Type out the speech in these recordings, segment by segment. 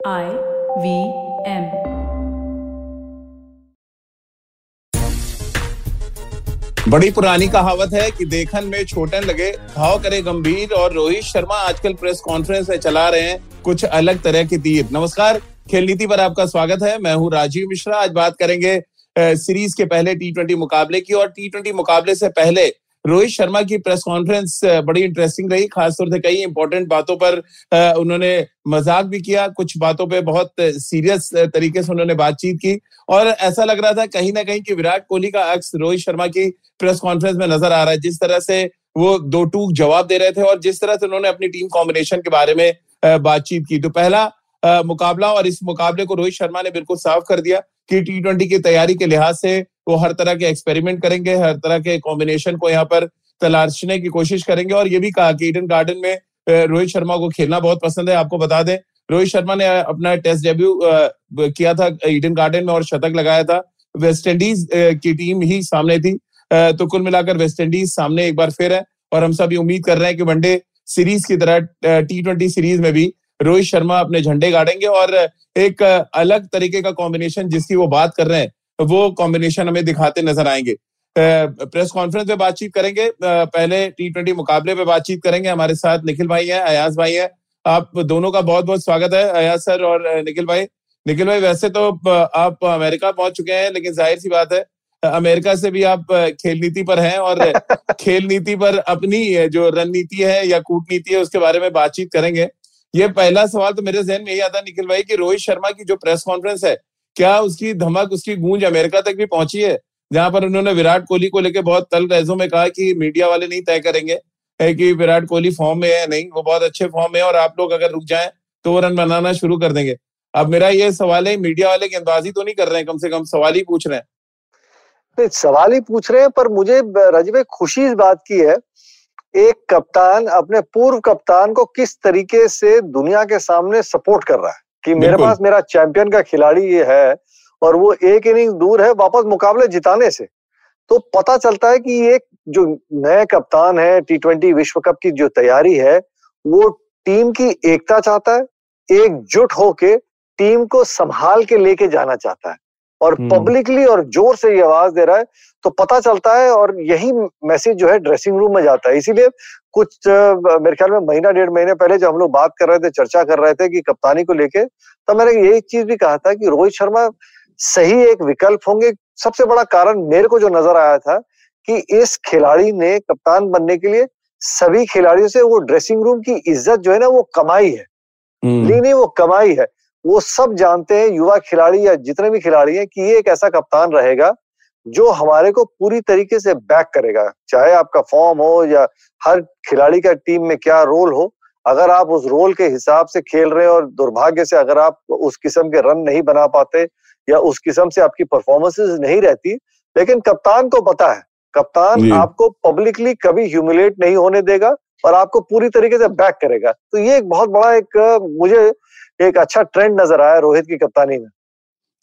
I V M. बड़ी पुरानी कहावत है कि देखन में छोटन लगे, घाव करे गंभीर, और रोहित शर्मा आजकल प्रेस कॉन्फ्रेंस में चला रहे हैं कुछ अलग तरह की तीर। नमस्कार, खेल नीति पर आपका स्वागत है। मैं हूँ राजीव मिश्रा। आज बात करेंगे सीरीज़ के पहले टी ट्वेंटी मुकाबले की, और टी ट्वेंटी मुकाबले से पहले रोहित शर्मा की प्रेस कॉन्फ्रेंस बड़ी इंटरेस्टिंग रही, खासतौर से कई इंपॉर्टेंट बातों पर उन्होंने मज़ाक भी किया, कुछ बातों पे बहुत सीरियस तरीके से उन्होंने बातचीत की और ऐसा लग रहा था कहीं ना कहीं कि विराट कोहली का अक्स रोहित शर्मा की प्रेस कॉन्फ्रेंस में नज़र आ रहा है, जिस तरह से वो दो टूक जवाब दे रहे थे और जिस तरह से उन्होंने अपनी टीम कॉम्बिनेशन के बारे में बातचीत की। तो पहला मुकाबला और इस मुकाबले को रोहित शर्मा ने बिल्कुल साफ़ कर दिया कि टी ट्वेंटी की तैयारी के लिहाज से वो हर तरह के एक्सपेरिमेंट करेंगे, हर तरह के कॉम्बिनेशन को यहाँ पर तलाशने की कोशिश करेंगे और ये भी कहा कि ईडन गार्डन में रोहित शर्मा को खेलना बहुत पसंद है। आपको बता दें, रोहित शर्मा ने अपना टेस्ट डेब्यू किया था ईडन गार्डन में और शतक लगाया था। वेस्ट इंडीज की टीम ही सामने थी। तो कुल मिलाकर वेस्ट इंडीज सामने एक बार फिर है और हम सभी उम्मीद कर रहे हैं कि वनडे सीरीज़ की तरह टी ट्वेंटी सीरीज़ में भी रोहित शर्मा अपने झंडे गाड़ेंगे और एक अलग तरीके का कॉम्बिनेशन जिसकी वो बात कर रहे हैं वो कॉम्बिनेशन हमें दिखाते नज़र आएँगे। प्रेस कॉन्फ्रेंस में बातचीत करेंगे। पहले टी ट्वेंटी मुकाबले पे बातचीत करेंगे। हमारे साथ निखिल भाई हैं अयाज भाई हैं। आप दोनों का बहुत बहुत स्वागत है अयाज सर और निखिल भाई। निखिल भाई वैसे तो आप अमेरिका पहुँच चुके हैं लेकिन ज़ाहिर सी बात है अमेरिका से भी आप खेल नीति पर हैं और खेल नीति पर अपनी जो रणनीति है या कूटनीति है उसके बारे में बातचीत करेंगे। ये पहला सवाल तो मेरे जहन में यही आता निखिल भाई, कि रोहित शर्मा की जो प्रेस कॉन्फ्रेंस है, क्या उसकी धमक, उसकी गूंज अमेरिका तक भी पहुँची है? जहाँ पर उन्होंने विराट कोहली को लेकर बहुत तल रैजों में कहा कि मीडिया वाले नहीं तय करेंगे कि विराट कोहली फॉर्म में है नहीं, वो बहुत अच्छे फॉर्म में है और आप लोग अगर रुक जाएँ तो वो रन बनाना शुरू कर देंगे। अब मेरा ये सवाल है, मीडिया वाले गेंदबाजी तो नहीं कर रहे हैं, कम से कम सवाल ही पूछ रहे हैं। सवाल ही पूछ रहे हैं, पर मुझे, राजीव खुशी इस बात की है एक कप्तान अपने पूर्व कप्तान को किस तरीके से दुनिया के सामने सपोर्ट कर रहा है? कि मेरे पास मेरा चैंपियन का खिलाड़ी ये है और वो एक इनिंग दूर है वापस मुकाबले जिताने से। तो पता चलता है कि ये जो नए कप्तान है टी ट्वेंटी विश्व कप की जो तैयारी है वो टीम की एकता चाहता है एकजुट होके टीम को संभाल के लेके जाना चाहता है। और पब्लिकली हम्म। और ज़ोर से ये आवाज़ दे रहा है तो पता चलता है और यही मैसेज जो है ड्रेसिंग रूम में जाता है इसीलिए कुछ मेरे ख्याल में महीना डेढ़ महीने पहले जब हम लोग बात कर रहे थे चर्चा कर रहे थे कि कप्तानी को लेके तब मैंने यही चीज़ भी कहा था कि रोहित शर्मा सही एक विकल्प होंगे सबसे बड़ा कारण मेरे को जो नज़र आया था कि इस खिलाड़ी ने कप्तान बनने के लिए सभी खिलाड़ियों से वो ड्रेसिंग रूम की इज़्ज़त जो है ना वो कमाई है हम्म। नहीं वो कमाई है वो सब जानते हैं युवा खिलाड़ी या जितने भी खिलाड़ी हैं कि ये एक ऐसा कप्तान रहेगा जो हमारे को पूरी तरीके से बैक करेगा। चाहे आपका फॉर्म हो या हर खिलाड़ी का टीम में क्या रोल हो अगर आप उस रोल के हिसाब से खेल रहे हैं और दुर्भाग्य से अगर आप उस किस्म के रन नहीं बना पाते या उस किस्म से आपकी परफॉर्मेंसेस नहीं रहती लेकिन कप्तान को पता है। कप्तान आपको पब्लिकली कभी ह्यूमिलेट नहीं होने देगा और आपको पूरी तरीके से बैक करेगा। तो ये एक बहुत बड़ा एक मुझे एक अच्छा ट्रेंड नज़र आया रोहित की कप्तानी में।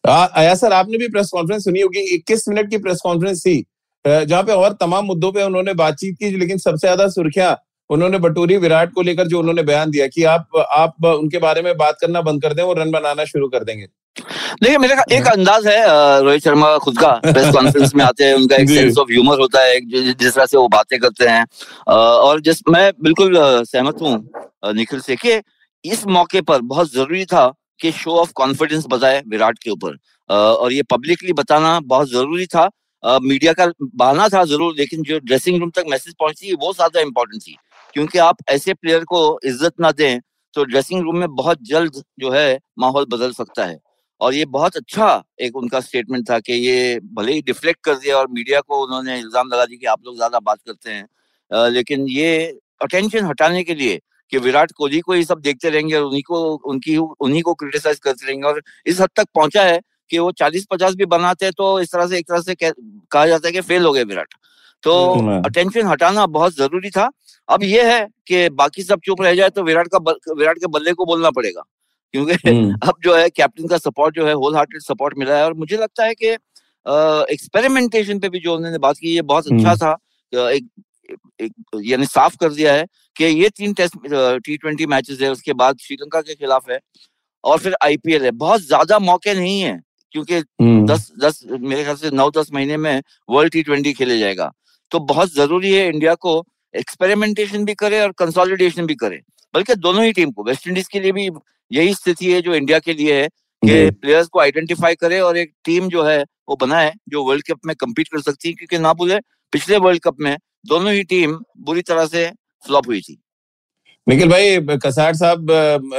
आया सर आपने भी प्रेस कॉन्फ्रेंस सुनी होगी इक्कीस मिनट की प्रेस कॉन्फ्रेंस थी जहाँ पे और तमाम मुद्दों पे उन्होंने बातचीत की लेकिन सबसे ज़्यादा सुर्खियाँ उन्होंने बटोरी विराट को लेकर जो उन्होंने बयान दिया कि आप आप उनके बारे में बात करना बंद कर दें और रन बनाना शुरू कर देंगे। देखिए मेरे एक हाँ। अंदाज है रोहित शर्मा खुद का प्रेस कॉन्फ्रेंस में आते हैं उनका एक सेंस ऑफ़ ह्यूमर होता है जिस तरह से वो बातें करते हैं। और जिस मैं बिल्कुल सहमत हूँ निखिल से कि इस मौके पर बहुत ज़रूरी था कि शो ऑफ़ कॉन्फिडेंस बताए विराट के ऊपर। और ये पब्लिकली बताना बहुत ज़रूरी था। मीडिया का बहाना था ज़रूर, लेकिन जो ड्रेसिंग रूम तक मैसेज पहुँची, वो ज़्यादा इंपॉर्टेंट थी। क्योंकि आप ऐसे प्लेयर को इज़्ज़त ना दें तो ड्रेसिंग रूम में बहुत जल्द जो है, माहौल बदल सकता है। और ये बहुत अच्छा एक उनका स्टेटमेंट था कि ये भले ही डिफ्लेक्ट कर दिया और मीडिया को उन्होंने इल्ज़ाम लगा दिया कि आप लोग ज़्यादा बात करते हैं। लेकिन ये अटेंशन हटाने के लिए कि विराट कोहली को ये सब देखते रहेंगे और उन्हीं को उनकी उन्हीं को क्रिटिसाइज करते रहेंगे और इस हद तक पहुँचा है कि वो चालीस पचास भी बनाते हैं तो इस तरह से एक तरह से कहा जाता है कि फेल हो गए विराट। तो अटेंशन हटाना बहुत ज़रूरी था। अब ये है कि बाकी सब चुप रह जाए तो विराट का विराट के बल्ले को बोलना पड़ेगा। क्योंकि हम्म। अब जो है कैप्टन का सपोर्ट जो है होल हार्टेड सपोर्ट मिला है और मुझे लगता है कि एक्सपेरिमेंटेशन पे भी जो उन्होंने बात की ये बहुत अच्छा हम्म। था। एक, एक यानी साफ़ कर दिया है कि ये तीन टेस्ट टी ट्वेंटी मैचेस है उसके बाद श्रीलंका के खिलाफ है और फिर आईपीएल है। बहुत ज़्यादा मौके नहीं है क्योंकि हम्म, दस दस मेरे ख्याल से नौ दस महीने में वर्ल्ड टी ट्वेंटी खेले जाएगा। तो बहुत ज़रूरी है इंडिया को एक्सपेरिमेंटेशन भी करे और कंसोलिडेशन भी करे बल्कि दोनों ही टीम को वेस्ट इंडीज के लिए भी यही स्थिति है जो इंडिया के लिए है कि प्लेयर्स को आइडेंटिफाई करे और एक टीम जो है वो बनाए जो वर्ल्ड कप में कम्पीट कर सकती है क्योंकि ना भूले पिछले वर्ल्ड कप में दोनों ही टीम बुरी तरह से फ्लॉप हुई थी। निखिल भाई, कसार साहब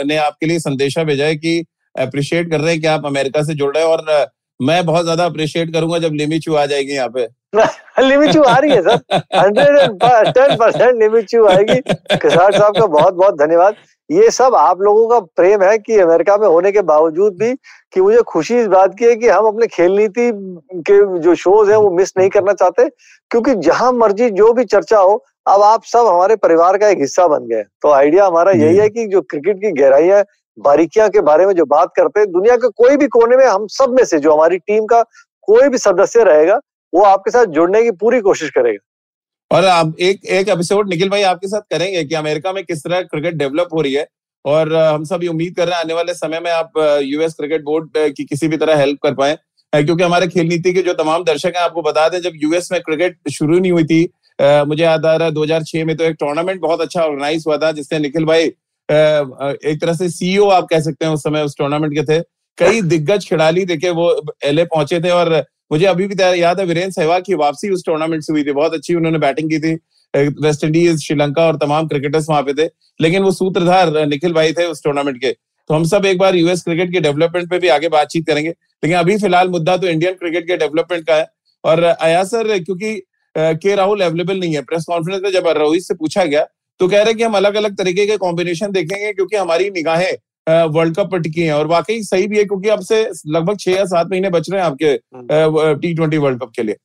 ने आपके लिए संदेशा भेजा है कि अप्रिशिएट कर रहे हैं कि आप अमेरिका से जुड़ रहे हैं और मैं बहुत ज़्यादा अप्रिशिएट करूँगा जब लिमिचू आ जाएगी यहाँ पे। लिमिचू आ रही है सर। हंड्रेड टेन परसेंट लिमिचू आएगी। किसार साहब का बहुत बहुत धन्यवाद। ये सब आप लोगों का प्रेम है कि अमेरिका में होने के बावजूद भी कि मुझे खुशी इस बात की है कि हम अपने खेल नीति के जो शोज़ है वो मिस नहीं करना चाहते। क्योंकि जहाँ मर्ज़ी जो भी चर्चा हो अब आप सब हमारे परिवार का एक हिस्सा बन गए तो आइडिया हमारा यही है कि जो क्रिकेट की गहराइयाँ बारीकियाँ के बारे में जो बात करते हैं, दुनिया के कोई भी कोने में हम सब में से, जो हमारी टीम का कोई भी सदस्य रहेगा, वो आपके साथ जुड़ने की पूरी कोशिश करेगा। और आप एक एक एपिसोड निखिल भाई आपके साथ करेंगे कि अमेरिका में किस तरह क्रिकेट डेवलप हो रही है? और हम सब ये उम्मीद कर रहे हैं आने वाले समय में आप यूएस क्रिकेट बोर्ड की किसी भी तरह हेल्प कर पाए। क्योंकि हमारे खेल नीति के जो तमाम दर्शक हैं, आपको बता दें, जब यूएस में क्रिकेट शुरू नहीं हुई थी मुझे याद आ रहा है 2006 में तो एक टूर्नामेंट बहुत अच्छा ऑर्गेनाइज हुआ था, जिसने निखिल भाई एक तरह से सीईओ आप कह सकते हैं उस समय उस टूर्नामेंट के थे। कई दिग्गज खिलाड़ी देखे वो एलए पहुँचे थे और मुझे अभी भी याद है वीरेंद्र सहवाग की वापसी उस टूर्नामेंट से हुई थी। बहुत अच्छी उन्होंने बैटिंग की थी। वेस्ट इंडीज श्रीलंका और तमाम क्रिकेटर्स वहाँ पे थे। लेकिन वो सूत्रधार निखिल भाई थे उस टूर्नामेंट के। तो हम सब एक बार यूएस क्रिकेट के डेवलपमेंट पे भी आगे बातचीत करेंगे। लेकिन अभी फ़िलहाल मुद्दा तो इंडियन क्रिकेट के डेवलपमेंट का है। और आया सर, क्योंकि के राहुल अवेलेबल नहीं है। प्रेस कॉन्फ्रेंस में जब रोहित से पूछा गया तो कह रहे हैं कि हम अलग अलग तरीके के कॉम्बिनेशन देखेंगे क्योंकि हमारी निगाहें वर्ल्ड कप पर टिकी हैं और वाकई सही भी है क्योंकि अब से लगभग छह या सात महीने बच रहे हैं आपके टी ट्वेंटी वर्ल्ड कप के लिए।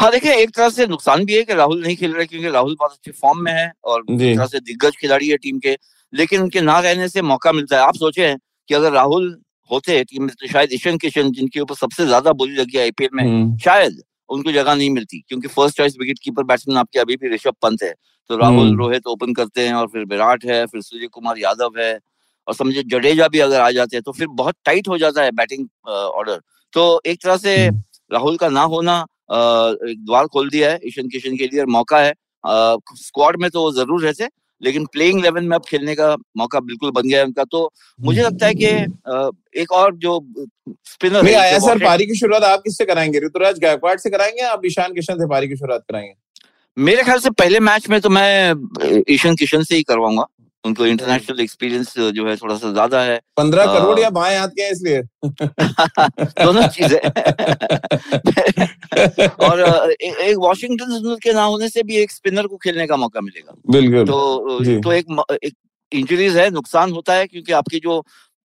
हाँ देखिए एक तरह से नुकसान भी है कि राहुल नहीं खेल रहे क्योंकि राहुल बहुत अच्छे फॉर्म में है और एक तरह से दिग्गज खिलाड़ी है टीम के लेकिन उनके ना रहने से मौका मिलता है। आप सोचे कि अगर राहुल होते टीम में तो शायद ईशन किशन जिनके ऊपर सबसे ज़्यादा बोली लगी आईपीएल में हम्म, शायद उनको जगह नहीं मिलती क्योंकि first choice wicket keeper batsman आपके अभी भी ऋषभ पंत है। तो राहुल हम्म। रोहित ओपन करते हैं और फिर विराट है फिर सूर्य कुमार यादव है और समझे जडेजा भी अगर आ जाते हैं तो फिर बहुत टाइट हो जाता है बैटिंग ऑर्डर। तो एक तरह से हम्म। राहुल का ना होना एक द्वार खोल दिया है ईशन किशन के लिए और मौका है। स्क्वाड में तो वो ज़रूर रहते लेकिन प्लेइंग लेवन में अब खेलने का मौका बिल्कुल बन गया है उनका। तो मुझे लगता है कि एक और जो स्पिनर आया सर पारी की शुरुआत आप किससे कराएँगे? ऋतुराज गायकवाड़ से कराएँगे आप ईशान किशन से पारी की शुरुआत कराएँगे? मेरे ख्याल से पहले मैच में तो मैं ईशन किशन से ही करवाऊँगा। उनको इंटरनेशनल एक्सपीरियंस जो है थोड़ा सा ज़्यादा है। पंद्रह। करोड़ या बाएँ हाथ के इसलिए। दोनों चीज़ें। और ए, एक वॉशिंगटन सुंदर के ना होने से भी एक स्पिनर को खेलने का मौका मिलेगा। बिल्कुल। तो। तो एक एक इंजरीज है नुकसान होता है क्योंकि आपकी जो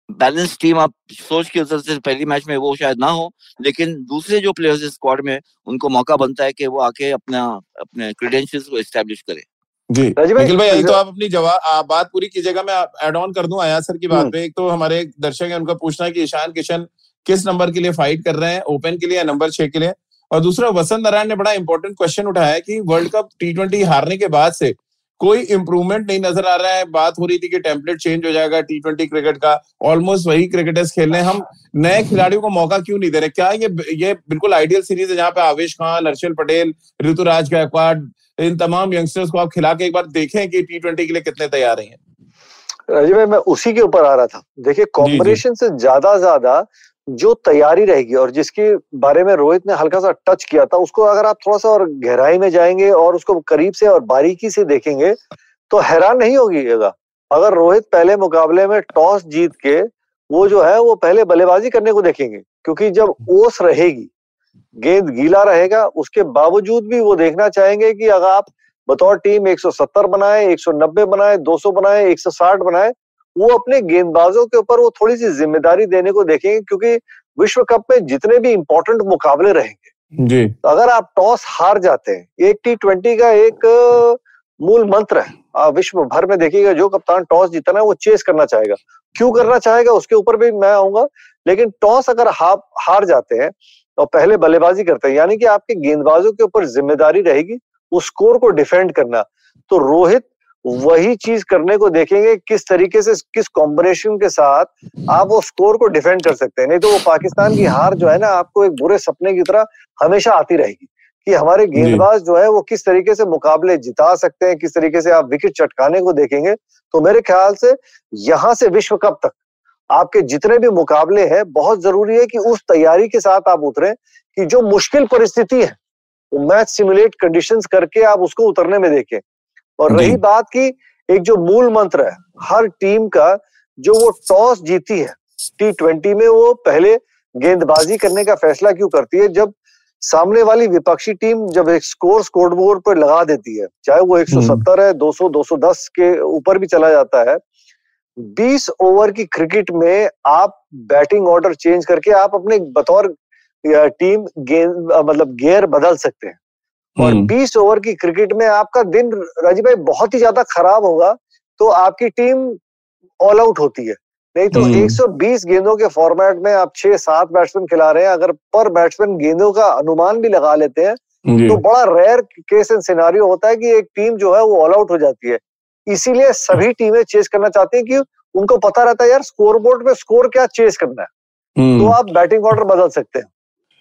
बैलेंस टीम आप सोच के उतर से पहली मैच में वो शायद ना हो लेकिन दूसरे जो प्लेयर्स स्क्वाड में उनको मौका बनता है कि वो आके अपना अपने क्रेडेंशियल्स को एस्टेब्लिश करे। जी। राजीव भाई, निखिल भाई एक तो आप अपनी जवाब बात पूरी कीजिएगा मैं एड ऑन कर दूँ आया सर की बात हम्म। पे। एक तो हमारे दर्शक है उनका पूछना है कि ईशान किशन किस नंबर के लिए फाइट कर रहे हैं ओपन के लिए या नंबर छह के लिए? और दूसरा वसंत नारायण ने बड़ा इंपॉर्टेंट क्वेश्चन उठाया है कि वर्ल्ड कप टी ट्वेंटी हारने के बाद से कोई इंप्रूवमेंट नहीं नज़र आ रहा है। बात हो रही थी कि टेम्पलेट चेंज हो जाएगा टी ट्वेंटी क्रिकेट का। ऑलमोस्ट वही क्रिकेटर्स खेल रहे हैं। हम नए खिलाड़ियों को मौका क्यों नहीं दे रहे? क्या ये ये बिल्कुल आइडियल सीरीज़ है जहाँ पे आवेश खान हर्षल पटेल ऋतुराज गायकवाड़ इन तमाम यंगस्टर्स को आप खिला के एक बार देखें कि टी ट्वेंटी के लिए कितने तैयार हैं। राजीव भाई मैं उसी के ऊपर आ रहा था। देखिए कॉम्बिनेशन से ज़्यादा ज़्यादा जो तैयारी रहेगी और जिसके बारे में रोहित ने हल्का सा टच किया था, उसको अगर आप थोड़ा सा और गहराई में जाएँगे और उसको करीब से और बारीकी से देखेंगे तो हैरान नहीं होगीगा अगर रोहित पहले मुकाबले में टॉस जीत के वो जो है, वो पहले बल्लेबाजी करने को देखेंगे, क्योंकि जब ओस रहेगी, गेंद गीला रहेगा, उसके बावजूद भी वो देखना चाहेंगे कि अगर आप बतौर टीम 170 बनाए 190 बनाए 200 बनाए 160 बनाए वो अपने गेंदबाजों के ऊपर वो थोड़ी सी ज़िम्मेदारी देने को देखेंगे क्योंकि विश्व कप में जितने भी इंपॉर्टेंट मुकाबले रहेंगे जी। तो अगर आप टॉस हार जाते हैं एक टी ट्वेंटी का एक मूल मंत्र है। आप विश्व भर में देखिएगा जो कप्तान टॉस जीतना है वो चेस करना चाहेगा। क्यों करना चाहेगा उसके ऊपर भी मैं आऊँगा लेकिन टॉस अगर हार हार जाते हैं और पहले बल्लेबाजी करते हैं। यानी कि आपके गेंदबाजों के ऊपर ज़िम्मेदारी रहेगी उस स्कोर को डिफेंड करना। तो रोहित वही चीज़ करने को देखेंगे किस तरीके से किस कॉम्बिनेशन के साथ आप वो स्कोर को डिफेंड कर सकते हैं। नहीं तो वो पाकिस्तान की हार जो है ना आपको एक बुरे सपने की तरह हमेशा आती रहेगी कि हमारे गेंदबाज जो है वो किस तरीके से मुकाबले जिता सकते हैं किस तरीके से आप विकेट चटकाने को देखेंगे। तो मेरे ख्याल से यहाँ से विश्व कप तक आपके जितने भी मुकाबले हैं बहुत ज़रूरी है कि उस तैयारी के साथ आप उतरे कि जो मुश्किल परिस्थिति है वो मैच सिमुलेट कंडीशंस करके आप उसको उतरने में देखें। और रही बात की एक जो मूल मंत्र है हर टीम का जो वो टॉस जीती है टी ट्वेंटी में वो पहले गेंदबाजी करने का फैसला क्यों करती है? जब सामने वाली विपक्षी टीम जब एक स्कोर स्कोर बोर्ड पर लगा देती है चाहे वो 170 है 200 210 के ऊपर भी चला जाता है 20 ओवर की क्रिकेट में आप बैटिंग ऑर्डर चेंज करके आप अपने बतौर टीम गेंद मतलब गेयर बदल सकते हैं। और 20 ओवर की क्रिकेट में आपका दिन राजीव भाई बहुत ही ज़्यादा खराब होगा तो आपकी टीम ऑल आउट होती है। नहीं तो 120 गेंदों के फॉर्मेट में आप छह सात बैट्समैन खिला रहे हैं अगर पर बैट्समैन गेंदों का अनुमान भी लगा लेते हैं तो बड़ा रेयर केस एंड सिनारियो होता है कि एक टीम जो है वो ऑल आउट हो जाती है। इसीलिए सभी टीमें चेस करना चाहती हैं कि उनको पता रहता है यार स्कोर बोर्ड में स्कोर क्या चेस करना है? तो आप बैटिंग ऑर्डर बदल सकते हैं।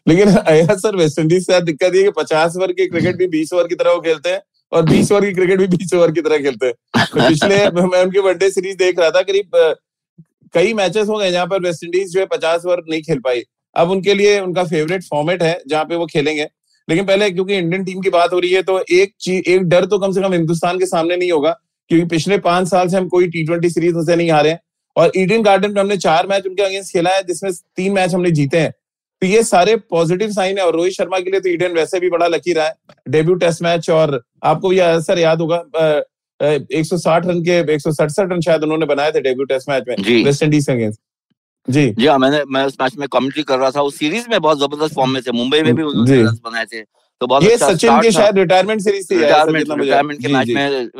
लेकिन सर वेस्ट इंडीज से दिक्कत ये कि पचास ओवर की क्रिकेट भी बीस ओवर की तरह वो खेलते हैं और बीस ओवर की क्रिकेट भी बीस ओवर की तरह खेलते हैं। तो पिछले मैं उनकी वनडे सीरीज़ देख रहा था करीब कई मैचेस हो गए जहाँ पर वेस्ट इंडीज जो है पचास ओवर नहीं खेल पाई। अब उनके लिए उनका फेवरेट फॉर्मेट है जहाँ पे वो खेलेंगे। लेकिन पहले क्योंकि इंडियन टीम की बात हो रही है तो एक चीज़ एक डर तो कम से कम हिंदुस्तान के सामने नहीं होगा क्योंकि पिछले पाँच साल से हम कोई टी ट्वेंटी सीरीज़ उनसे नहीं हारे हैं। और ईडन गार्डन में हमने चार मैच उनके अगेंस्ट खेला है जिसमें तीन मैच हमने जीते हैं। तो ये सारे पॉजिटिव साइन है और रोहित शर्मा के लिए तो ईडन वैसे भी बड़ा लकी रहा है। डेब्यू टेस्ट मैच और आपको ये असर याद होगा एक सौ साठ रन के एक सौ सड़सठ रन शायद उन्होंने बनाए थे डेब्यू टेस्ट मैच में वेस्ट इंडीज के अगेंस्ट जी। जी हाँ मैंने मैं उस मैच में कमेंट्री कर रहा था। उस सीरीज़ में बहुत ज़बरदस्त फॉर्म में थे। मुंबई में भी उन्होंने रन बनाए थे। तो बहुत ये अच्छा सचिन की शायद रिटायरमेंट सीरीज़ थी रिटायरमेंट रिटायरमेंट के मैच में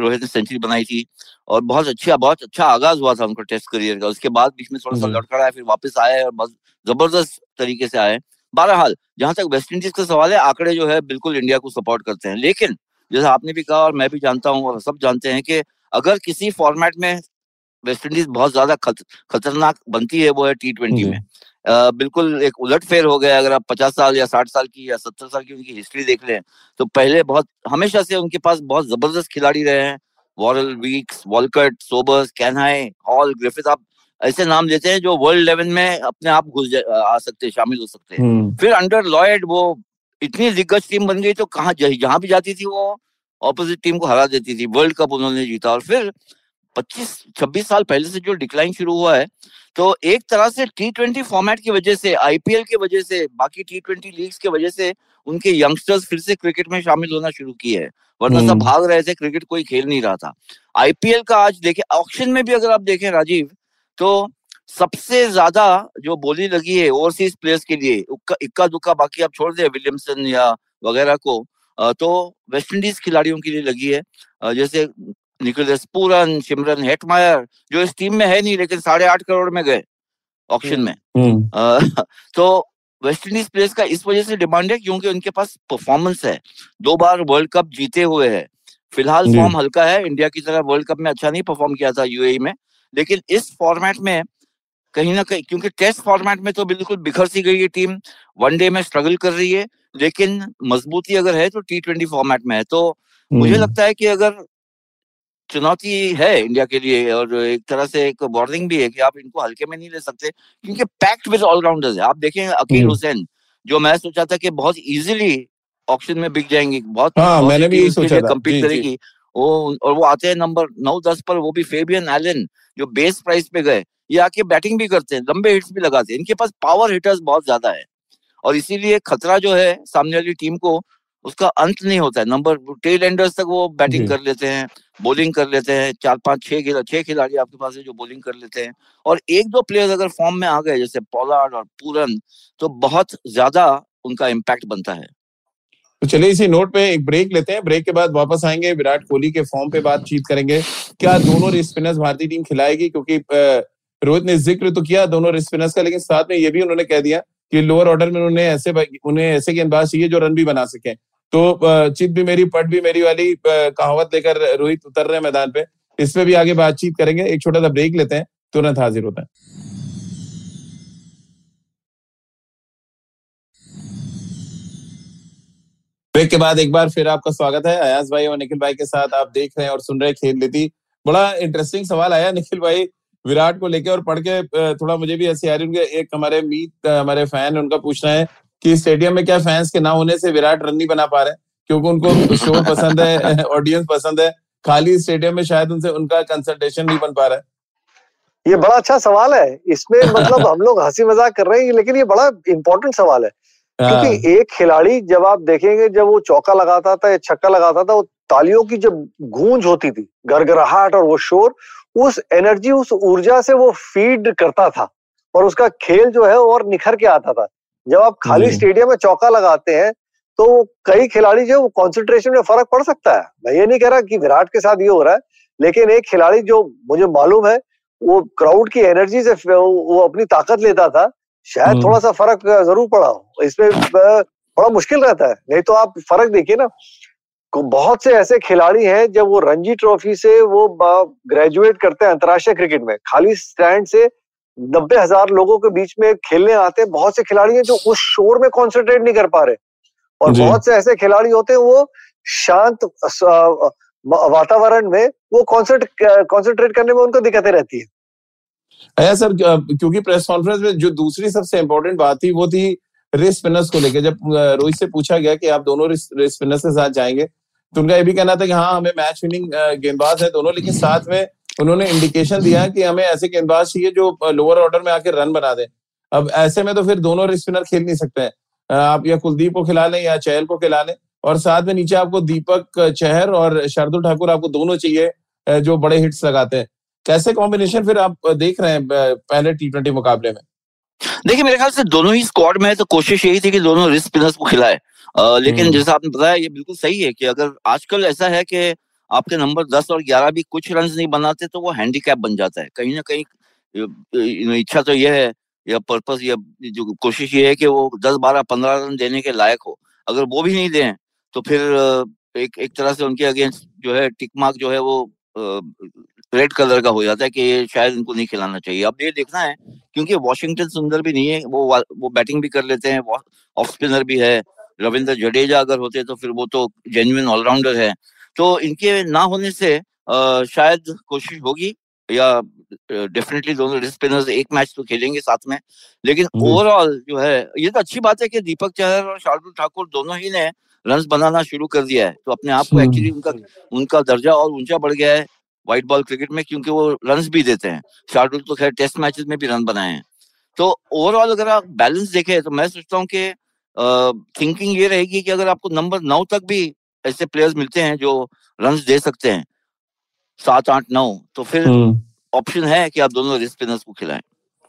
रोहित ने सेंचुरी बनाई थी। और बहुत अच्छा बहुत अच्छा आगाज़ हुआ था उनका टेस्ट करियर का। उसके बाद बीच में थोड़ा सा लड़खड़ा है फिर वापस आए और ज़बरदस्त तरीके से आए बहरहाल जहाँ तक वेस्ट इंडीज का सवाल है आंकड़े जो है बिल्कुल इंडिया को सपोर्ट करते हैं। लेकिन जैसे आपने भी कहा और मैं भी जानता हूँ और सब जानते हैं कि अगर किसी फॉर्मेट में वेस्ट इंडीज बहुत ज़्यादा खत, खतरनाक बनती है वो है टी ट्वेंटी में। आ, बिल्कुल एक उलट फेर हो गया अगर आप पचास साल या साठ साल की या सत्तर साल की उनकी हिस्ट्री देख लें तो पहले बहुत हमेशा से उनके पास बहुत ज़बरदस्त खिलाड़ी रहे हैं Worrell Weekes Walcott Sobers Kanhai Hall Griffith आप ऐसे नाम देते हैं जो वर्ल्ड लेवल में अपने आप घुस आ सकते शामिल हो सकते हैं हम्म। फिर अंडर लॉयड वो इतनी दिग्गज टीम बन गई तो कहाँ जहाँ भी जाती थी वो ऑपोजिट टीम को हरा देती थी वर्ल्ड कप उन्होंने जीता और फिर 25 26 साल पहले से जो डिक्लाइन शुरू हुआ है तो एक तरह से टी ट्वेंटी फॉर्मेट की वजह से आईपीएल की वजह से बाकी टी ट्वेंटी लीग्स की वजह से उनके यंगस्टर्स फिर से क्रिकेट में शामिल होना शुरू किए हैं वरना सब हम्म। भाग रहे थे क्रिकेट कोई खेल नहीं रहा था आईपीएल का आज देखे ऑक्शन में भी अगर आप देखें राजीव तो सबसे ज़्यादा जो बोली लगी है ओवरसीज प्लेयर्स के लिए इक्का दुक्का बाकी आप छोड़ दे विलियमसन या वगैरह को तो वेस्ट इंडीज खिलाड़ियों के लिए लगी है जैसे निकोलस पूरन सिमरन हेटमायर जो इस टीम में है नहीं लेकिन साढ़े आठ करोड़ में गए ऑप्शन में हम्म। तो वेस्ट इंडीज प्लेयर्स का इस वजह से डिमांड है क्योंकि उनके पास परफॉर्मेंस है। दो बार वर्ल्ड कप जीते हुए है। फ़िलहाल फॉर्म हल्का है। इंडिया की तरह वर्ल्ड कप में अच्छा नहीं परफॉर्म किया था यूएई में। लेकिन इस फॉर्मेट में कहीं ना कहीं क्योंकि टेस्ट फॉर्मेट में तो बिल्कुल बिखर सी गई है टीम वनडे में स्ट्रगल कर रही है। लेकिन मजबूती अगर है तो टी ट्वेंटी फॉर्मेट में है। तो मुझे हम्म। लगता है कि अगर चुनौती है इंडिया के लिए और एक तरह से एक वार्निंग भी है कि आप इनको हल्के में नहीं ले सकते क्योंकि पैक्ट विद ऑलराउंडर्स है। आप देखें अकील हम्म। हुसैन जो मैं सोचा था कि बहुत इजीली ऑप्शन में बिक जाएँगी बहुत हाँ, मैंने भी सोचा कम्पीट करेगी। वो और वो आते हैं नंबर नौ दस पर वो भी फेबियन एलन जो बेस प्राइस पे गए ये आके बैटिंग भी करते हैं लंबे हिट्स भी लगाते हैं। इनके पास पावर हिटर्स बहुत ज़्यादा है। और इसीलिए खतरा जो है सामने वाली टीम को उसका अंत नहीं होता है। नंबर टेल एंडर्स तक वो बैटिंग कर लेते हैं बॉलिंग कर लेते हैं चार पाँच छह खिला छह खिलाड़ी आपके पास है जो बॉलिंग कर लेते हैं। और एक दो प्लेयर अगर फॉर्म में आ गए जैसे पोलार्ड और पूरन तो बहुत ज़्यादा उनका इम्पैक्ट बनता है। तो चलिए इसी नोट पे एक ब्रेक लेते हैं। ब्रेक के बाद वापस आएँगे विराट कोहली के फॉर्म पे बातचीत करेंगे। क्या दोनों स्पिनर्स भारतीय टीम खिलाएगी? क्योंकि रोहित ने ज़िक्र तो किया दोनों स्पिनर्स का लेकिन साथ में ये भी उन्होंने कह दिया कि लोअर ऑर्डर में उन्होंने ऐसे उन्हें ऐसे गेंदबाज चाहिए जो रन भी बना सके। तो चित भी मेरी, पट भी मेरी वाली कहावत लेकर रोहित उतर रहे हैं मैदान पे। इस पे भी आगे बातचीत करेंगे। एक छोटा सा ब्रेक लेते हैं, तुरंत हाजिर होते हैं। ब्रेक के बाद एक बार फिर आपका स्वागत है। अयाज भाई और निखिल भाई के साथ आप देख रहे हैं और सुन रहे खेल लेती। बड़ा इंटरेस्टिंग सवाल आया निखिल भाई, विराट को लेके और पढ़ के थोड़ा मुझे भी ऐसी आ रही उनके एक हमारे मीत, हमारे फ़ैन उनका पूछना है कि स्टेडियम में क्या फैंस के ना होने से विराट रन नहीं बना पा रहे क्योंकि उनको शो पसंद है ऑडियंस पसंद है। खाली स्टेडियम में शायद उनसे उनका कंसल्टेशन नहीं बन पा रहा है। ये बड़ा अच्छा सवाल है। इसमें मतलब हम लोग हँसी मज़ाक कर रहे हैं लेकिन ये बड़ा इंपॉर्टेंट सवाल है। क्योंकि हाँ। एक खिलाड़ी जब आप देखेंगे जब वो चौका लगाता था या छक्का लगाता था वो तालियों की जब गूंज होती थी गरगराहट और वो शोर उस एनर्जी उस ऊर्जा से वो फ़ीड करता था। और उसका खेल जो है और निखर के आता था। जब आप खाली स्टेडियम में चौका लगाते हैं तो कई खिलाड़ी जो वो कॉन्सेंट्रेशन में फ़र्क पड़ सकता है। मैं ये नहीं कह रहा कि विराट के साथ ये हो रहा है लेकिन एक खिलाड़ी जो मुझे मालूम है वो क्राउड की एनर्जी से वो अपनी ताकत लेता था शायद हम्म। थोड़ा सा फ़र्क ज़रूर पड़ा हो। इसमें बड़ा मुश्किल रहता है नहीं तो आप फ़र्क देखिए ना। बहुत से ऐसे खिलाड़ी हैं जब वो रणजी ट्रॉफी से वो ग्रेजुएट करते हैं अंतर्राष्ट्रीय क्रिकेट में खाली स्टैंड से नब्बे हज़ार लोगों के बीच में खेलने आते हैं। बहुत से खिलाड़ी हैं जो उस शोर में कॉन्सेंट्रेट नहीं कर पा रहे। और बहुत से ऐसे खिलाड़ी होते हैं वो शांत वातावरण में वो कॉन्सेंट्रेट करने में उनको दिक्कतें रहती है। अया सर क्योंकि प्रेस कॉन्फ्रेंस में जो दूसरी सबसे इम्पोर्टेंट बात थी वो थी रेस स्पिनर्स को लेकर जब रोहित से पूछा गया कि आप दोनों रेस स्पिनर्स के साथ जाएँगे तो उनका ये भी कहना था कि हाँ हमें मैच विनिंग गेंदबाज है दोनों लेकिन साथ में उन्होंने इंडिकेशन दिया कि हमें ऐसे गेंदबाज चाहिए जो लोअर ऑर्डर में आके रन बना दे। अब ऐसे में तो फिर दोनों स्पिनर खेल नहीं सकते हैं। आप या कुलदीप को खिला लें या चहल को खिला लें। और साथ में नीचे आपको दीपक चहर और शार्दुल ठाकुर आपको दोनों चाहिए जो बड़े हिट्स लगाते हैं। कैसे कॉम्बिनेशन फिर आप देख रहे हैं पहले टी ट्वेंटी मुकाबले में? देखिए मेरे ख्याल से दोनों ही स्क्वाड में है तो कोशिश यही थी कि दोनों रिस्क स्पिनर्स को खिलाए। लेकिन हम्म। जैसा आपने बताया ये बिल्कुल सही है कि अगर आजकल ऐसा है कि आपके नंबर दस और ग्यारह भी कुछ रन नहीं बनाते तो वो हैंडीकैप बन जाता है। कहीं ना कहीं इच्छा तो यह है, या पर्पस या जो कोशिश ये है कि वो दस, बारह, पंद्रह रन देने के लायक हो। अगर वो भी नहीं दें तो फिर एक एक तरह से उनके अगेंस्ट जो है टिक मार्क जो है वो रेड कलर का हो जाता है कि ये शायद इनको नहीं खिलाना चाहिए। अब ये देखना है, क्योंकि वॉशिंगटन सुंदर भी नहीं है, वो वो बैटिंग भी कर लेते हैं ऑफ़ स्पिनर भी है। रविंद्र जडेजा अगर होते तो फिर वो तो जेन्युइन ऑलराउंडर है। तो इनके ना होने से आ, शायद कोशिश होगी या डेफिनेटली दोनों स्पिनर्स एक मैच तो खेलेंगे साथ में। लेकिन ओवरऑल जो है ये तो अच्छी बात है कि दीपक चहर और शार्दुल ठाकुर दोनों ही ने रन बनाना शुरू कर दिया है। तो अपने आप को एक्चुअली उनका उनका दर्जा और ऊँचा बढ़ गया है व्हाइट बॉल क्रिकेट में क्योंकि वो रन भी देते हैं। शार्दुल तो खैर टेस्ट मैचेस में भी रन बनाए हैं। तो ओवरऑल अगर आप बैलेंस देखें तो मैं सोचता हूँ कि थिंकिंग ये रहेगी कि अगर आपको नंबर नौ तक भी ऐसे प्लेयर्स मिलते हैं जो रन दे सकते हैं सात आठ नौ तो फिर ऑप्शन हम्म। है कि आप दोनों स्पिनर्स को खिलाएँ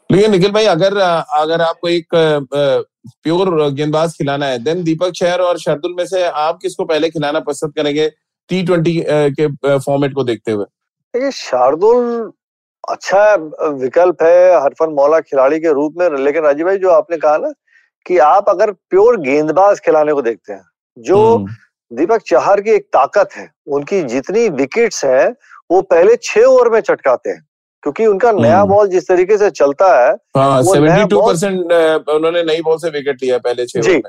लेकिन निखिल भाई अगर अगर आपको एक प्योर गेंदबाज खिलाना है देन दीपक चहर और शरदुल में से आप किसको पहले खिलाना पसंद करेंगे टी ट्वेंटी के फॉर्मेट को देखते हुए देखिए शार्दुल अच्छा विकल्प है हरफन मौला खिलाड़ी के रूप में लेकिन राजीव भाई जो आपने कहा ना कि आप अगर प्योर गेंदबाज खिलाने को देखते हैं जो हम्म। दीपक चहर की एक ताकत है। उनकी जितनी विकेट्स है वो पहले छह ओवर में चटकाते हैं क्योंकि उनका नया बॉल हम्म। जिस तरीके से चलता है हाँ, उन्होंने नई बॉल से विकेट लिया पहले छह जी।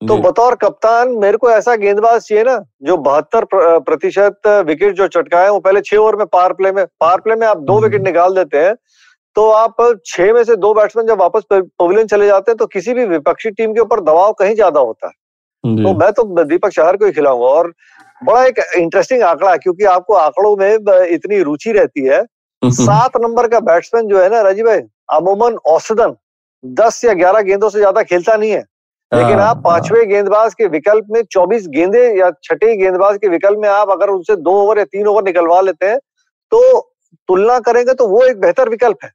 तो बतौर कप्तान मेरे को ऐसा गेंदबाज चाहिए ना जो बहत्तर प्रतिशत विकेट जो चटकाए वो पहले छह ओवर में पार प्ले में पार प्ले में आप दो विकेट हम्म। निकाल देते हैं तो आप छह में से दो बैट्समैन जब वापस पवेलियन चले जाते हैं तो किसी भी विपक्षी टीम के ऊपर दबाव कहीं ज़्यादा होता है। तो मैं तो दीपक शहर को ही खिलाऊँगा और बड़ा एक इंटरेस्टिंग आंकड़ा है क्योंकि आपको आंकड़ों में इतनी रुचि रहती है। सात नंबर का बैट्समैन जो है ना राजीव भाई अमूमन औसतन दस या ग्यारह गेंदों से ज़्यादा खेलता नहीं है। लेकिन आप हाँ, पाँचवें हाँ। गेंदबाज के विकल्प में चौबीस गेंदे या छठे गेंदबाज के विकल्प में आप अगर उनसे दो ओवर या तीन ओवर निकलवा लेते हैं तो तुलना करेंगे तो वो एक बेहतर विकल्प है।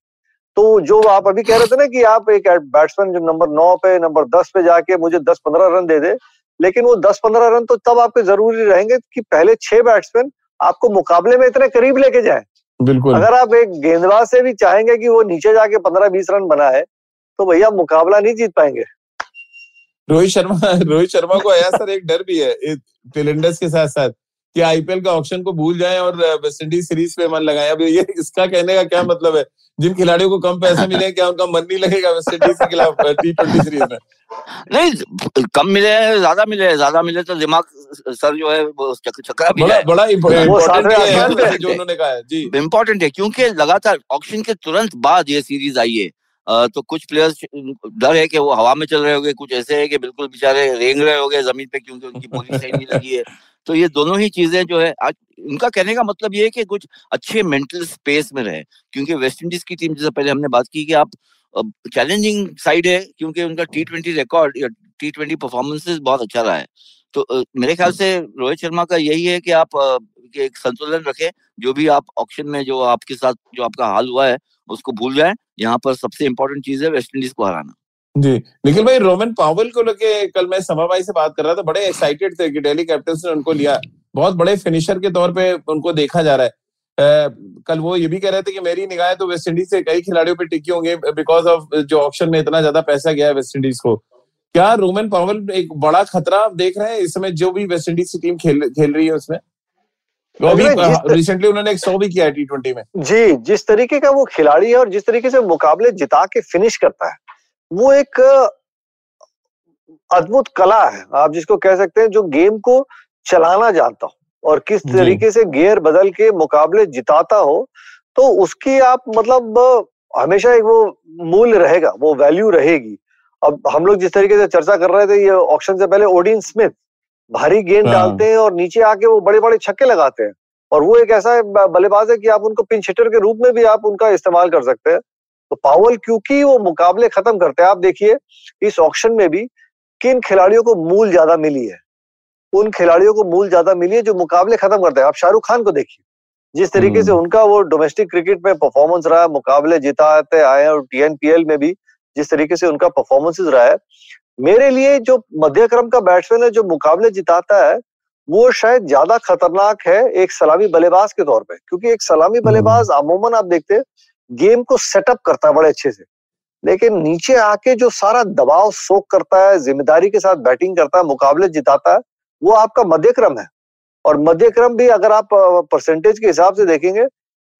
तो जो आप अभी कह रहे थे ना कि आप एक बैट्समैन जो नंबर नौ पे नंबर दस पे जाके मुझे दस पंद्रह रन दे दे लेकिन वो दस पंद्रह रन तो तब आपके ज़रूरी रहेंगे कि पहले छह बैट्समैन आपको मुकाबले में इतने करीब लेके जाए। बिल्कुल। अगर आप एक गेंदबाज से भी चाहेंगे कि वो नीचे जाके पंद्रह बीस रन बनाए तो भैया मुकाबला नहीं जीत पाएँगे। रोहित शर्मा रोहित शर्मा को आया सर एक डर भी है टिलेंडर्स के साथ साथ कि आईपीएल का ऑप्शन को भूल जाएँ और वेस्ट इंडीज सीरीज़ पे मन लगाएँ। अब ये इसका कहने का क्या मतलब है? जिन खिलाड़ियों को कम पैसे मिले क्या उनका मन नहीं लगेगा वेस्ट इंडीज के खिलाफ टी ट्वेंटी सीरीज़ में? नहीं कम मिले ज़्यादा मिले ज़्यादा मिले तो दिमाग सर जो है वो चक्रा भी बड़ा बड़ा इम्पोर्टेंट है जो उन्होंने कहा है। जी। इम्पोर्टेंट है क्योंकि लगातार ऑप्शन के तुरंत बाद ये सीरीज़ आई है। तो कुछ प्लेयर्स डर है कि वो हवा में चल रहे होंगे कुछ ऐसे है कि बिल्कुल बेचारे रेंग रहे होंगे ज़मीन पे क्योंकि उनकी बोली सही नहीं लगी है। तो ये दोनों ही चीज़ें जो है, आज उनका कहने का मतलब ये है कि कुछ अच्छे मेंटल स्पेस में रहे। क्योंकि वेस्ट इंडीज की टीम जैसे पहले हमने बात की कि आप चैलेंजिंग साइड है, क्योंकि उनका टी ट्वेंटी रिकॉर्ड या टी ट्वेंटी परफॉर्मेंसेज बहुत अच्छा रहा है। तो मेरे ख्याल से रोहित शर्मा का यही है कि आप एक संतुलन रखें, जो भी आप ऑप्शन में, जो आपके साथ, जो आपका हाल हुआ है, उसको भूल जाए। यहाँ पर सबसे इम्पोर्टेंट चीज़ है वेस्ट इंडीज को हराना। जी निखिल भाई रोमन पावल को लेके कल मैं समा भाई से बात कर रहा था बड़े एक्साइटेड थे कि डेली कैपिटल्स ने उनको लिया। बहुत बड़े फिनिशर के तौर पे उनको देखा जा रहा है। आ, कल वो ये भी कह रहे थे कि मेरी निगाहें तो वेस्ट इंडीज से कई खिलाड़ियों पे टिकी होंगे बिकॉज़ ऑफ़ जो ऑप्शन में इतना ज़्यादा पैसा गया है वेस्ट इंडीज को। क्या रोमन पावल एक बड़ा खतरा देख रहे हैं इस समय जो भी वेस्ट इंडीज की टीम खेल खेल रही है उसमें? रिसेंटली उन्होंने एक सौ भी किया है टी ट्वेंटी में। जी जिस तरीके का वो खिलाड़ी है और जिस तरीके से मुकाबले जिता के फिनिश करता है। वो एक अद्भुत कला है आप जिसको कह सकते हैं जो गेम को चलाना जानता हो और किस तरीके से गियर बदल के मुकाबले जिताता हो तो उसकी आप मतलब हमेशा एक वो मूल्य रहेगा वो वैल्यू रहेगी। अब हम लोग जिस तरीके से चर्चा कर रहे थे ये ऑप्शन से पहले ओडिन स्मिथ भारी गेंद हाँ। डालते हैं और नीचे आके वो बड़े बड़े छक्के लगाते हैं। और वो एक ऐसा बल्लेबाज है कि आप उनको पिंच हिटर के रूप में भी आप उनका इस्तेमाल कर सकते हैं। तो पावल क्योंकि वो मुकाबले खत्म करते हैं आप देखिए इस ऑप्शन में भी किन खिलाड़ियों को मूल ज़्यादा मिली है उन खिलाड़ियों को मूल ज़्यादा मिली है जो मुकाबले खत्म करते हैं आप शाहरुख खान को देखिए जिस तरीके से हम्म। उनका वो डोमेस्टिक क्रिकेट में परफॉर्मेंस रहा है मुकाबले जिताते आए और टीएनपीएल में भी जिस तरीके से उनका परफॉर्मेंसेज रहा है मेरे लिए जो मध्य क्रम का बैट्समैन है जो मुकाबले जिताता है वो शायद ज़्यादा खतरनाक है एक सलामी बल्लेबाज के तौर पे क्योंकि एक सलामी हम्म। बल्लेबाज अमूमन आप देखते हैं गेम को सेटअप करता है बड़े अच्छे से। लेकिन नीचे आके जो सारा दबाव सोख करता है, ज़िम्मेदारी के साथ बैटिंग करता है, मुकाबले जिताता है, वो आपका मध्य क्रम है। और मध्य क्रम भी अगर आप परसेंटेज के हिसाब से देखेंगे,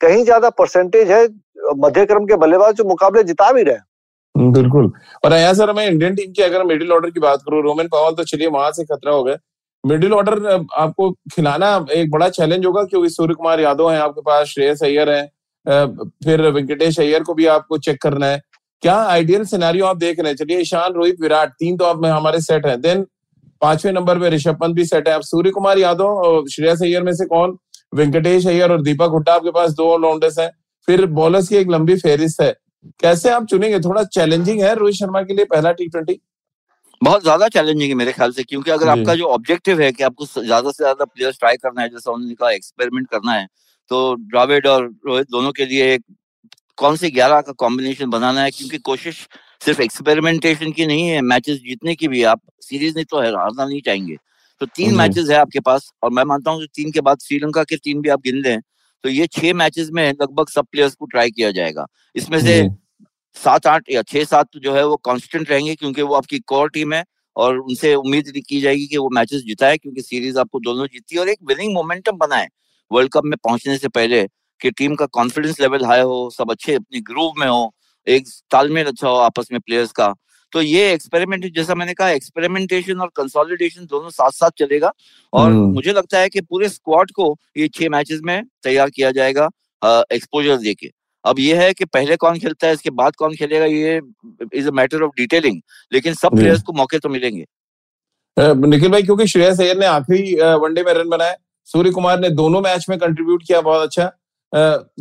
कहीं ज़्यादा परसेंटेज है मध्य क्रम के बल्लेबाज जो मुकाबले जिता भी रहे बिल्कुल। और यहाँ सर, मैं इंडियन टीम की अगर मिडिल ऑर्डर की बात करूँ, रोमन पावल तो चलिए वहाँ से खतरा हो गया। मिडिल ऑर्डर आपको खिलाना एक बड़ा चैलेंज होगा, क्योंकि सूर्य कुमार यादव है आपके पास, श्रेयस अय्यर है। फिर वेंकटेश अय्यर को भी आपको चेक करना है। क्या आइडियल सिनारियो आप देख रहे हैं? चलिए ईशान रोहित विराट तीन तो आप हमारे सेट हैं। देन पाँचवें नंबर पे ऋषभ पंत भी सेट है। आप सूर्य कुमार यादव और श्रेयस अय्यर में से कौन? वेंकटेश अय्यर और दीपक हुड्डा आपके पास दो ऑलराउंडर्स हैं। फिर बॉलर्स की एक लंबी फेरिस्त है। कैसे आप चुनेंगे? थोड़ा चैलेंजिंग है रोहित शर्मा के लिए पहला टी ट्वेंटी बहुत ज़्यादा चैलेंजिंग है मेरे ख्याल से क्योंकि अगर आपका जो ऑब्जेक्टिव है कि आपको ज़्यादा से ज़्यादा प्लेयर्स ट्राई करना है जैसा उन्होंने कहा एक्सपेरिमेंट करना है तो ड्राविड और रोहित दोनों के लिए एक कौन से ग्यारह का कॉम्बिनेशन बनाना है? क्योंकि कोशिश सिर्फ़ एक्सपेरिमेंटेशन की नहीं है मैचेस जीतने की भी आप सीरीज़ नहीं तो है हारना नहीं चाहेंगे। तो तीन मैचेस है आपके पास और मैं मानता हूँ तीन के बाद श्रीलंका के तीन भी आप गिन लें तो ये छह मैचेस में लगभग सब प्लेयर्स को ट्राई किया जाएगा। इसमें से सात आठ या छह सात जो है वो कांस्टेंट रहेंगे क्योंकि वो आपकी कोर टीम है और उनसे उम्मीद की जाएगी कि वो मैचेस जिताए क्योंकि सीरीज़ आपको दोनों जीती और एक विनिंग मोमेंटम बनाए। वर्ल्ड कप में पहुँचने से पहले कि टीम का कॉन्फिडेंस लेवल हाई हो सब अच्छे अपने ग्रूव में हो एक तालमेल अच्छा हो आपस में प्लेयर्स का। तो ये एक्सपेरिमेंट जैसा मैंने कहा एक्सपेरिमेंटेशन और कंसोलिडेशन दोनों साथ साथ चलेगा और मुझे लगता है कि पूरे स्क्वाड को ये छह मैचेस में तैयार किया जाएगा एक्सपोजर देके अब ये है कि पहले कौन खेलता है इसके बाद कौन खेलेगा ये is a matter of detailing लेकिन सब प्लेयर्स को मौके तो मिलेंगे। निखिल भाई क्योंकि श्रेयस अय्यर ने आखिरी वनडे में रन बनाए सूर्य कुमार ने दोनों मैच में कंट्रीब्यूट किया बहुत अच्छा।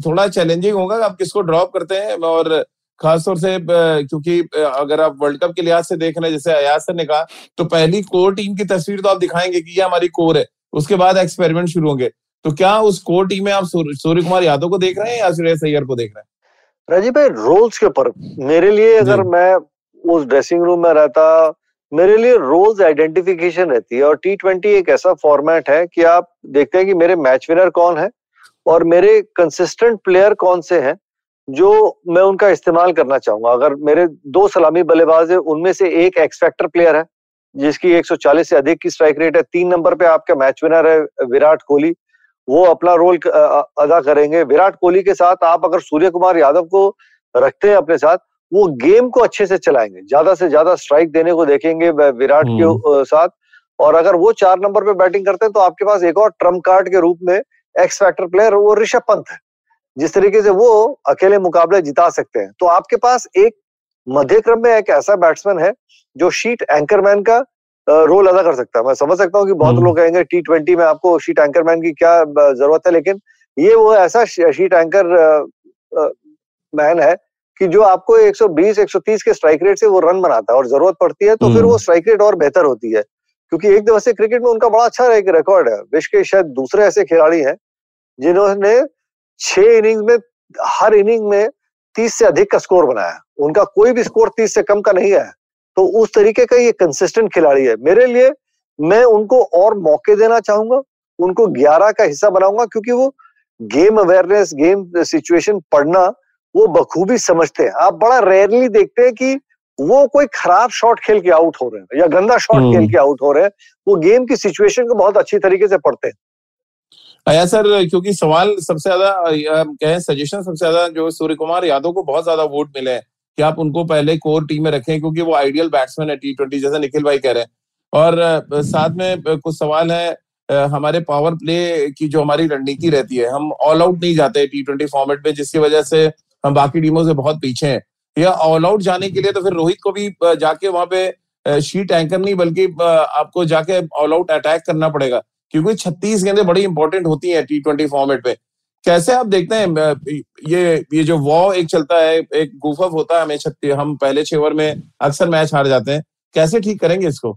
थोड़ा चैलेंजिंग होगा आप किसको ड्रॉप करते हैं और खासतौर से क्योंकि अगर आप वर्ल्ड कप के लिहाज से देख रहे हैं जैसे अयाज सर ने कहा तो पहली कोर टीम की तस्वीर तो आप दिखाएँगे कि ये हमारी कोर है उसके बाद एक्सपेरिमेंट शुरू होंगे। तो क्या उस कोर टीम में आप सूर्य कुमार यादव को देख रहे हैं या श्रेयस अय्यर को देख रहे हैं? राजीव भाई रोल्स के ऊपर। मेरे लिए अगर मैं उस ड्रेसिंग रूम में रहता मेरे लिए रोल्स आइडेंटिफिकेशन रहती है और टी ट्वेंटी एक ऐसा फॉर्मेट है कि आप देखते हैं कि मेरे मैच विनर कौन है और मेरे कंसिस्टेंट प्लेयर कौन से हैं जो मैं उनका इस्तेमाल करना चाहूँगा। अगर मेरे दो सलामी बल्लेबाज है, उनमें से एक एक्सफैक्टर प्लेयर है, जिसकी 140 से अधिक की स्ट्राइक रेट है। तीन नंबर पे आपका मैच विनर है, विराट कोहली। वो अपना रोल अदा करेंगे। विराट कोहली के साथ आप अगर सूर्य कुमार यादव को रखते हैं अपने साथ वो गेम को अच्छे से चलाएँगे। ज़्यादा से ज़्यादा स्ट्राइक देने को देखेंगे विराट के हम्म। साथ। और अगर वो चार नंबर पे बैटिंग करते हैं तो आपके पास एक और ट्रंप कार्ड के रूप में एक्स फैक्टर प्लेयर वो ऋषभ पंत है। जिस तरीके से वो अकेले मुकाबले जिता सकते हैं। तो आपके पास एक मध्य क्रम में एक ऐसा बैट्समैन है जो शीट एंकरमैन का रोल अदा कर सकता है। मैं समझ सकता हूँ कि बहुत हम्म। लोग कहेंगे टी ट्वेंटी में आपको शीट एंकरमैन की क्या ज़रूरत है लेकिन ये वो ऐसा शीट एंकर मैन है कि जो आपको 120 130 के स्ट्राइक रेट से वो रन बनाता है और ज़रूरत पड़ती है तो फिर वो स्ट्राइक हम्म। रेट और बेहतर होती है। क्योंकि एक दिवसीय क्रिकेट में उनका बड़ा अच्छा एक रिकॉर्ड है विश्व के शायद दूसरे ऐसे खिलाड़ी हैं जिन्होंने छह इनिंग में हर इनिंग में तीस से अधिक का स्कोर बनाया। उनका कोई भी स्कोर तीस से कम का नहीं है। तो उस तरीके का ये कंसिस्टेंट खिलाड़ी है। मेरे लिए मैं उनको और मौके देना चाहूँगा उनको ग्यारह का हिस्सा बनाऊँगा क्योंकि वो गेम अवेयरनेस गेम सिचुएशन पढ़ना वो बखूबी समझते हैं। आप बड़ा रेयरली देखते हैं कि वो कोई खराब शॉट खेल के आउट हो रहे हैं या गंदा शॉट खेल हम्म। के आउट हो रहे हैं वो गेम की सिचुएशन को बहुत अच्छी तरीके से पढ़ते हैं। आया सर क्योंकि सवाल सबसे ज़्यादा कहें सजेशन सबसे ज़्यादा जो सूर्य कुमार यादव को बहुत ज़्यादा वोट मिले हैं कि आप उनको पहले कोर टीम में रखें क्योंकि वो आइडियल बैट्समैन है टी ट्वेंटी जैसा निखिल भाई कह रहे हैं। और साथ में कुछ सवाल है हमारे पावर प्ले की जो हमारी रणनीति रहती है हम ऑल आउट नहीं जाते टी ट्वेंटी फॉर्मेट में जिसकी वजह से हम बाकी टीमों से बहुत पीछे हैं। या ऑल आउट जाने के लिए तो फिर रोहित को भी जाके वहाँ पे शीट एंकर नहीं, बल्कि आपको जाके ऑल आउट अटैक करना पड़ेगा। क्योंकि छत्तीस गेंदें बड़ी इंपॉर्टेंट होती हैं टी ट्वेंटी फॉर्मेट में कैसे आप देखते हैं ये ये जो वॉ एक चलता है, एक गुफअप होता है हमें छत्तीस हम पहले छह ओवर में अक्सर मैच हार जाते हैं। कैसे ठीक करेंगे इसको?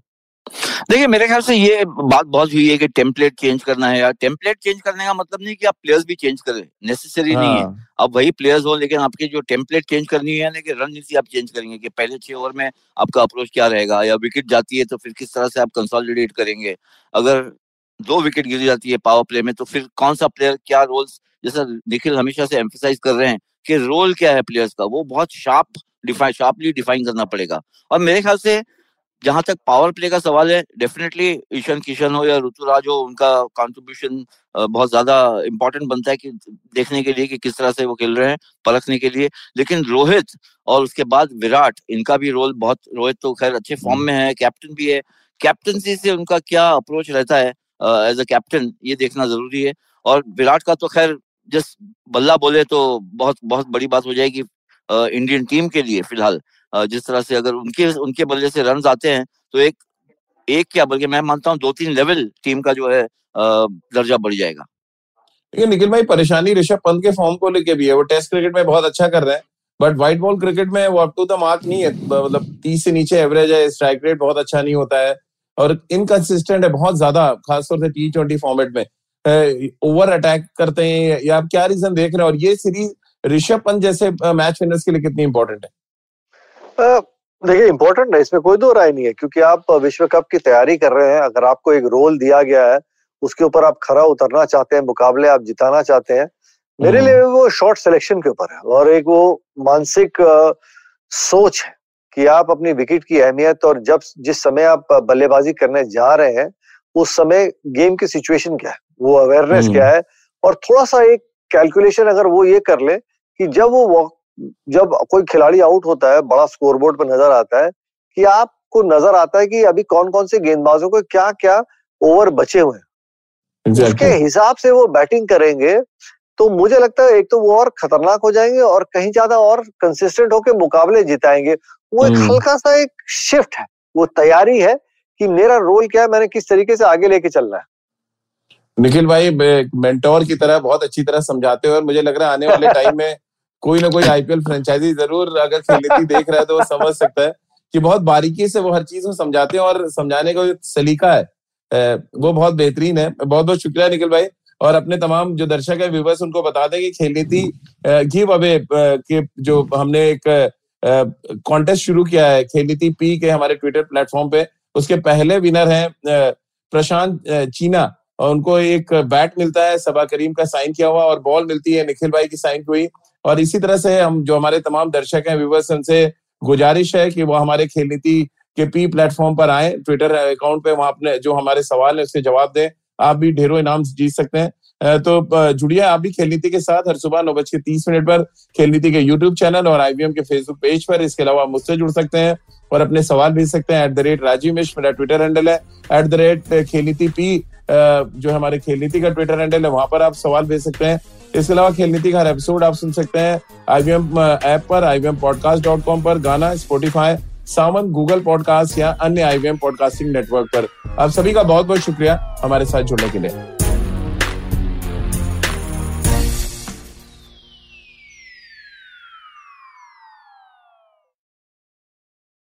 देखिए मेरे ख्याल से ये बात बहुत हुई है कि टेम्पलेट चेंज करना है। यार टेम्पलेट चेंज करने का मतलब नहीं कि आप प्लेयर्स भी चेंज करें। नेसेसरी हाँ। नहीं है। हाँ। अब वही प्लेयर्स हो लेकिन आपकी जो टेम्पलेट चेंज करनी है लेकिन रणनीति आप चेंज करेंगे कि पहले छह ओवर में आपका अप्रोच क्या रहेगा? या विकेट जाती है तो फिर किस तरह से आप कंसोलिडेट करेंगे? अगर दो विकेट गिर जाती है पावर प्ले में तो फिर कौन सा प्लेयर क्या रोल जैसा निखिल हमेशा से एम्फोसाइज कर रहे हैं कि रोल क्या है प्लेयर्स का वो बहुत शार्प डिफाइन शार्पली डिफाइन करना पड़ेगा। और मेरे ख्याल से जहाँ तक पावर प्ले का सवाल है डेफिनेटली ईशान किशन हो या ऋतुराज हो उनका कंट्रीब्यूशन बहुत ज़्यादा इंपॉर्टेंट बनता है कि देखने के लिए कि किस तरह से वो खेल रहे हैं परखने के लिए। लेकिन रोहित और उसके बाद विराट इनका भी रोल बहुत रोहित तो खैर अच्छे फॉर्म में है कैप्टन भी है। कैप्टनसी से उनका क्या अप्रोच रहता है एज अ कैप्टन ये देखना ज़रूरी है। और विराट का तो खैर जस्ट बल्ला बोले तो बहुत बहुत बड़ी बात हो जाएगी इंडियन टीम के लिए फ़िलहाल। जिस तरह से अगर उनके उनके बल्ले से रन आते हैं तो एक एक क्या, बल्कि मैं मानता हूँ दो तीन लेवल टीम का जो है दर्जा बढ़ जाएगा। लेकिन निखिल भाई, परेशानी ऋषभ पंत के फॉर्म को लेके भी है, वो टेस्ट क्रिकेट में बहुत अच्छा कर रहे हैं बट व्हाइट बॉल क्रिकेट में वो अप टू द मार्क नहीं है मतलब तीस से नीचे एवरेज है स्ट्राइक रेट बहुत अच्छा नहीं होता है, और इनकंसिस्टेंट है बहुत ज़्यादा, खासतौर से टी ट्वेंटी फॉर्मेट में। ओवर अटैक करते हैं, या आप क्या रीजन देख रहे हैं, और ये सीरीज़ ऋषभ पंत जैसे मैच विनर्स के लिए कितनी इंपॉर्टेंट है? देखिए इंपॉर्टेंट है इसमें कोई दो राय नहीं है क्योंकि आप विश्व कप की तैयारी कर रहे हैं अगर आपको एक रोल दिया गया है उसके ऊपर आप खरा उतरना चाहते हैं मुकाबले आप जिताना चाहते हैं मेरे लिए हम्म। वो शॉर्ट सिलेक्शन के ऊपर है और एक वो मानसिक सोच है कि आप अपनी विकेट की अहमियत और जब जिस समय आप बल्लेबाजी करने जा रहे हैं उस समय गेम की सिचुएशन क्या है वो अवेयरनेस क्या हम्म। है और थोड़ा सा एक कैलकुलेशन अगर वो ये कर ले कि जब वो जब कोई खिलाड़ी आउट होता है बड़ा स्कोरबोर्ड पर नज़र आता है कि आपको नज़र आता है कि अभी कौन कौन से गेंदबाजों को क्या क्या ओवर बचे हुए हैं। उसके हिसाब से वो बैटिंग करेंगे तो मुझे लगता है एक तो वो और खतरनाक हो जाएँगे और कहीं ज़्यादा और कंसिस्टेंट होकर मुकाबले जिताएँगे। वो एक हम्म। हल्का सा एक शिफ्ट है। वो तैयारी है कि मेरा रोल क्या है मैंने किस तरीके से आगे लेके चलना है। निखिल भाई मेंटोर की तरह बहुत अच्छी तरह समझाते हो और मुझे लग रहा है आने वाले टाइम में कोई ना कोई आईपीएल फ्रेंचाइजी ज़रूर अगर खेलती देख रहा है तो वो समझ सकता है कि बहुत बारीकी से वो हर चीज़ को समझाते हैं और समझाने का सलीका है वो बहुत बेहतरीन है। बहुत बहुत शुक्रिया निखिल भाई और अपने तमाम जो दर्शक है व्यूवर्स उनको बता दें कि खेल नीति गिव अवे के जो हमने एक कॉन्टेस्ट शुरू किया है खेल नीति पी के हमारे ट्विटर प्लेटफॉर्म पे। उसके पहले विनर हैं प्रशांत चीना और उनको एक बैट मिलता है, सबा करीम का साइन किया हुआ और बॉल मिलती है निखिल भाई की साइन हुई। और इसी तरह से हम जो हमारे तमाम दर्शक हैं व्यूवर्स उनसे गुजारिश है कि वो हमारे खेल नीति के पी प्लेटफॉर्म पर आए ट्विटर अकाउंट पे वहाँ अपने जो हमारे सवाल है उसके जवाब दें। आप भी ढेरों इनाम जीत सकते हैं। तो जुड़िए आप भी खेल नीति के साथ हर सुबह नौ बज के तीस मिनट पर खेल नीति के यूट्यूब चैनल और आईवीएम के फेसबुक पेज पर। इसके अलावा मुझसे जुड़ सकते हैं और अपने सवाल भेज सकते हैं at the rate Rajeev Mishra. मेरा ट्विटर हैंडल है at the rate Khel Niti P जो हमारे खेल नीति का ट्विटर हैंडल है, वहाँ पर आप सवाल भेज सकते हैं। इसके अलावा खेल नीति का हर एपिसोड आप सुन सकते हैं आईवीएम ऐप पर आईवीएम पॉडकास्ट डॉट कॉम पर, गाना स्पोटिफाई सावन गूगल पॉडकास्ट या अन्य आईवीएम पॉडकास्टिंग नेटवर्क पर। आप सभी का बहुत बहुत शुक्रिया हमारे साथ जुड़ने के लिए।